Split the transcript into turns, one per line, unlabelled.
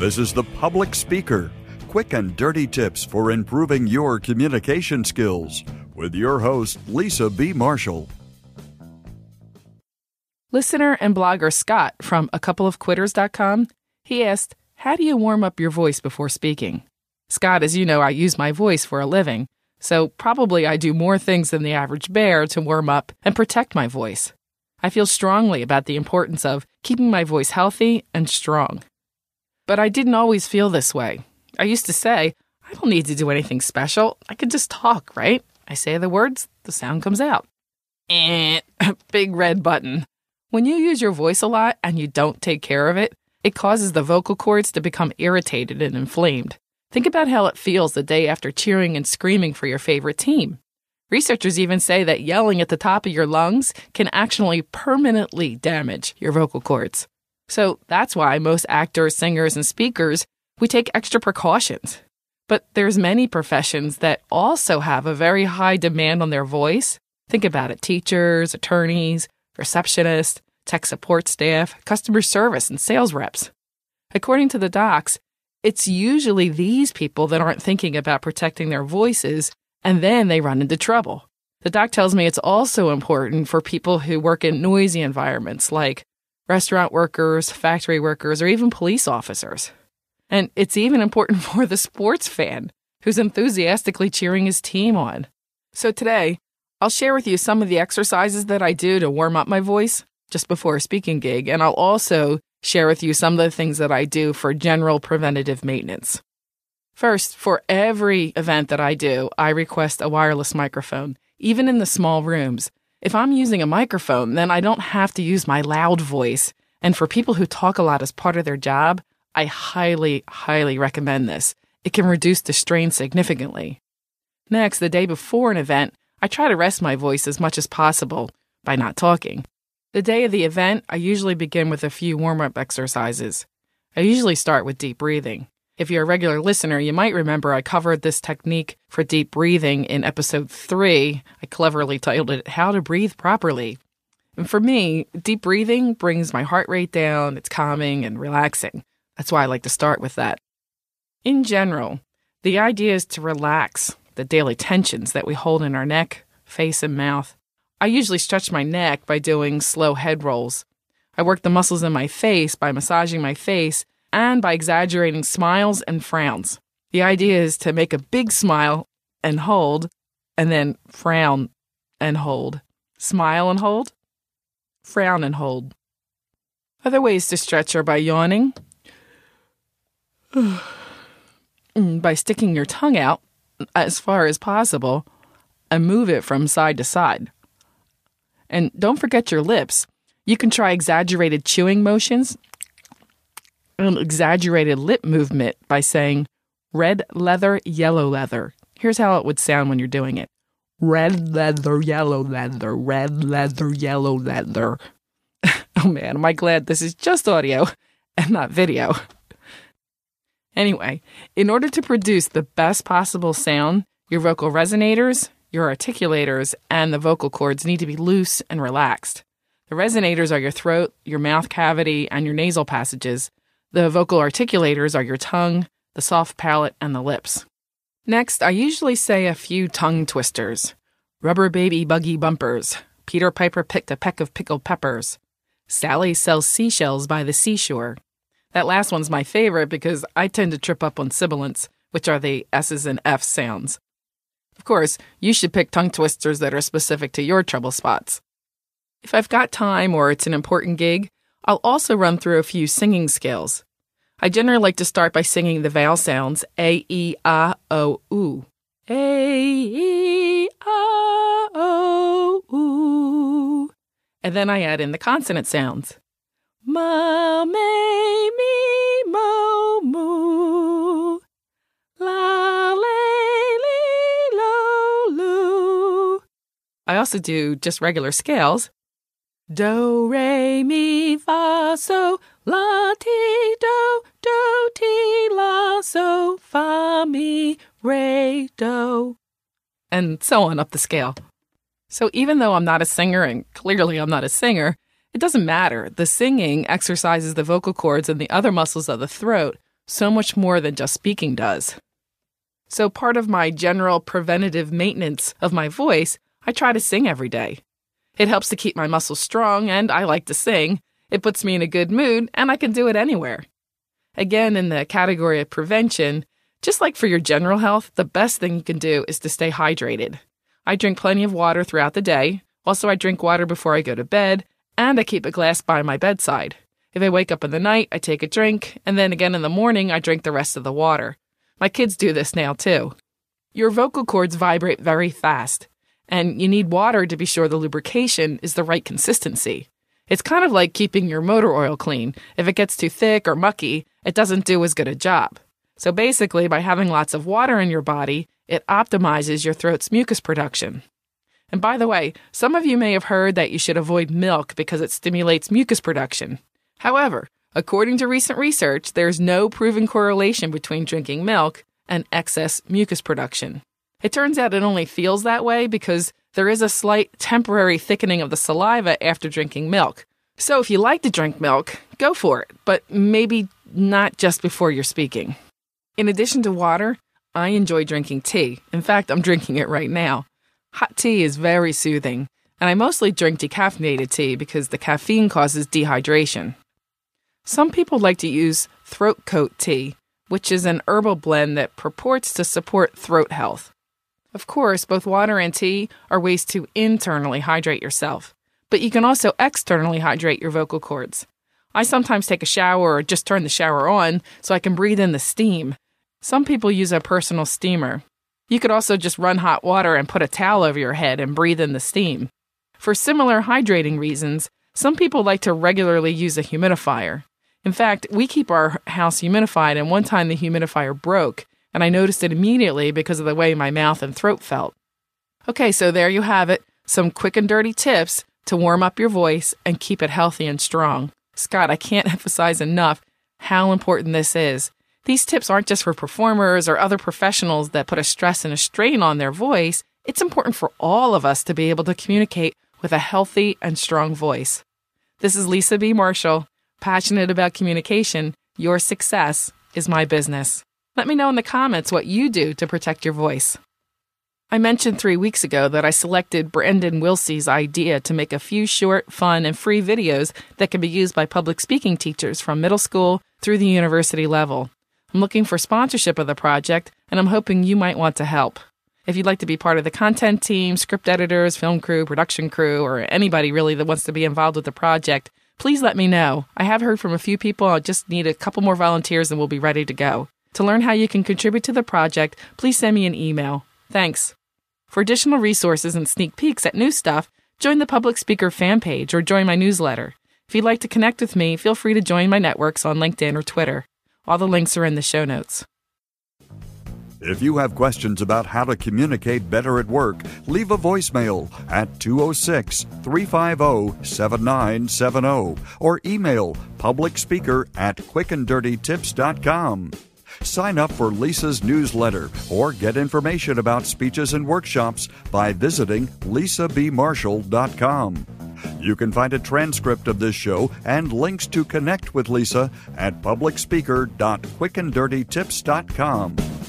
This is The Public Speaker quick and dirty tips for improving your communication skills with your host, Lisa B. Marshall.
Listener and blogger Scott from a couple of quitters.com, he asked, How do you warm up your voice before speaking? Scott, as you know, I use my voice for a living, so probably I do more things than the average bear to warm up and protect my voice. I feel strongly about the importance of keeping my voice healthy and strong. But I didn't always feel this way. I used to say, I don't need to do anything special. I could just talk, right? I say the words, the sound comes out. Eh, big red button. When you use your voice a lot and you don't take care of it, it causes the vocal cords to become irritated and inflamed. Think about how it feels the day after cheering and screaming for your favorite team. Researchers even say that yelling at the top of your lungs can actually permanently damage your vocal cords. So that's why most actors, singers, and speakers we take extra precautions. But there's many professions that also have a very high demand on their voice. Think about it teachers, attorneys, receptionists, tech support staff, customer service, and sales reps. According to the docs, it's usually these people that aren't thinking about protecting their voices and then they run into trouble. The doc tells me it's also important for people who work in noisy environments like restaurant workers, factory workers, or even police officers. And it's even important for the sports fan who's enthusiastically cheering his team on. So today, I'll share with you some of the exercises that I do to warm up my voice just before a speaking gig, and I'll also share with you some of the things that I do for general preventative maintenance. First, for every event that I do, I request a wireless microphone, even in the small rooms. If I'm using a microphone, then I don't have to use my loud voice. And for people who talk a lot as part of their job, I highly, highly recommend this. It can reduce the strain significantly. Next, the day before an event, I try to rest my voice as much as possible by not talking. The day of the event, I usually begin with a few warm up exercises. I usually start with deep breathing. If you're a regular listener, you might remember I covered this technique for deep breathing in episode 3. I cleverly titled it How to Breathe Properly. And for me, deep breathing brings my heart rate down, it's calming and relaxing. That's why I like to start with that. In general, the idea is to relax the daily tensions that we hold in our neck, face, and mouth. I usually stretch my neck by doing slow head rolls. I work the muscles in my face by massaging my face and by exaggerating smiles and frowns. The idea is to make a big smile and hold, and then frown and hold. Smile and hold, frown and hold. Other ways to stretch are by yawning, mm, by sticking your tongue out as far as possible and move it from side to side. And don't forget your lips. You can try exaggerated chewing motions and exaggerated lip movement by saying red leather, yellow leather. Here's how it would sound when you're doing it red leather, yellow leather, red leather, yellow leather. oh man, am I glad this is just audio and not video. Anyway, in order to produce the best possible sound, your vocal resonators, your articulators, and the vocal cords need to be loose and relaxed. The resonators are your throat, your mouth cavity, and your nasal passages. The vocal articulators are your tongue, the soft palate, and the lips. Next, I usually say a few tongue twisters. Rubber baby buggy bumpers. Peter Piper picked a peck of pickled peppers. Sally sells seashells by the seashore. That last one's my favorite because I tend to trip up on sibilants, which are the S's and F sounds. Of course, you should pick tongue twisters that are specific to your trouble spots. If I've got time or it's an important gig, I'll also run through a few singing scales. I generally like to start by singing the vowel sounds A, E, I, O, U. A, E, I, O, U. And then I add in the consonant sounds. Ma, me, me, mo, moo. La, le, li, lo, lu. I also do just regular scales. Do, re, mi, fa, so, la, ti, do, do, ti, la, so, fa, mi, re, do. And so on up the scale. So even though I'm not a singer, and clearly I'm not a singer, it doesn't matter. The singing exercises the vocal cords and the other muscles of the throat, so much more than just speaking does. So, part of my general preventative maintenance of my voice, I try to sing every day. It helps to keep my muscles strong, and I like to sing. It puts me in a good mood, and I can do it anywhere. Again, in the category of prevention, just like for your general health, the best thing you can do is to stay hydrated. I drink plenty of water throughout the day. Also, I drink water before I go to bed, and I keep a glass by my bedside. If I wake up in the night, I take a drink, and then again in the morning, I drink the rest of the water. My kids do this now too. Your vocal cords vibrate very fast, and you need water to be sure the lubrication is the right consistency. It's kind of like keeping your motor oil clean. If it gets too thick or mucky, it doesn't do as good a job. So basically, by having lots of water in your body, it optimizes your throat's mucus production. And by the way, some of you may have heard that you should avoid milk because it stimulates mucus production. However, According to recent research, there's no proven correlation between drinking milk and excess mucus production. It turns out it only feels that way because there is a slight temporary thickening of the saliva after drinking milk. So if you like to drink milk, go for it, but maybe not just before you're speaking. In addition to water, I enjoy drinking tea. In fact, I'm drinking it right now. Hot tea is very soothing, and I mostly drink decaffeinated tea because the caffeine causes dehydration. Some people like to use throat coat tea, which is an herbal blend that purports to support throat health. Of course, both water and tea are ways to internally hydrate yourself, but you can also externally hydrate your vocal cords. I sometimes take a shower or just turn the shower on so I can breathe in the steam. Some people use a personal steamer. You could also just run hot water and put a towel over your head and breathe in the steam. For similar hydrating reasons, some people like to regularly use a humidifier. In fact, we keep our house humidified, and one time the humidifier broke, and I noticed it immediately because of the way my mouth and throat felt. Okay, so there you have it some quick and dirty tips to warm up your voice and keep it healthy and strong. Scott, I can't emphasize enough how important this is. These tips aren't just for performers or other professionals that put a stress and a strain on their voice. It's important for all of us to be able to communicate with a healthy and strong voice. This is Lisa B. Marshall passionate about communication, your success is my business. Let me know in the comments what you do to protect your voice. I mentioned three weeks ago that I selected Brandon Wilsey's idea to make a few short, fun, and free videos that can be used by public speaking teachers from middle school through the university level. I'm looking for sponsorship of the project, and I'm hoping you might want to help. If you'd like to be part of the content team, script editors, film crew, production crew, or anybody really that wants to be involved with the project, please let me know. I have heard from a few people. I just need a couple more volunteers and we'll be ready to go. To learn how you can contribute to the project, please send me an email. Thanks. For additional resources and sneak peeks at new stuff, join the Public Speaker fan page or join my newsletter. If you'd like to connect with me, feel free to join my networks on LinkedIn or Twitter. All the links are in the show notes.
If you have questions about how to communicate better at work, leave a voicemail at 206 350 7970 or email publicspeaker at quickanddirtytips.com. Sign up for Lisa's newsletter or get information about speeches and workshops by visiting lisabmarshall.com. You can find a transcript of this show and links to connect with Lisa at publicspeaker.quickanddirtytips.com.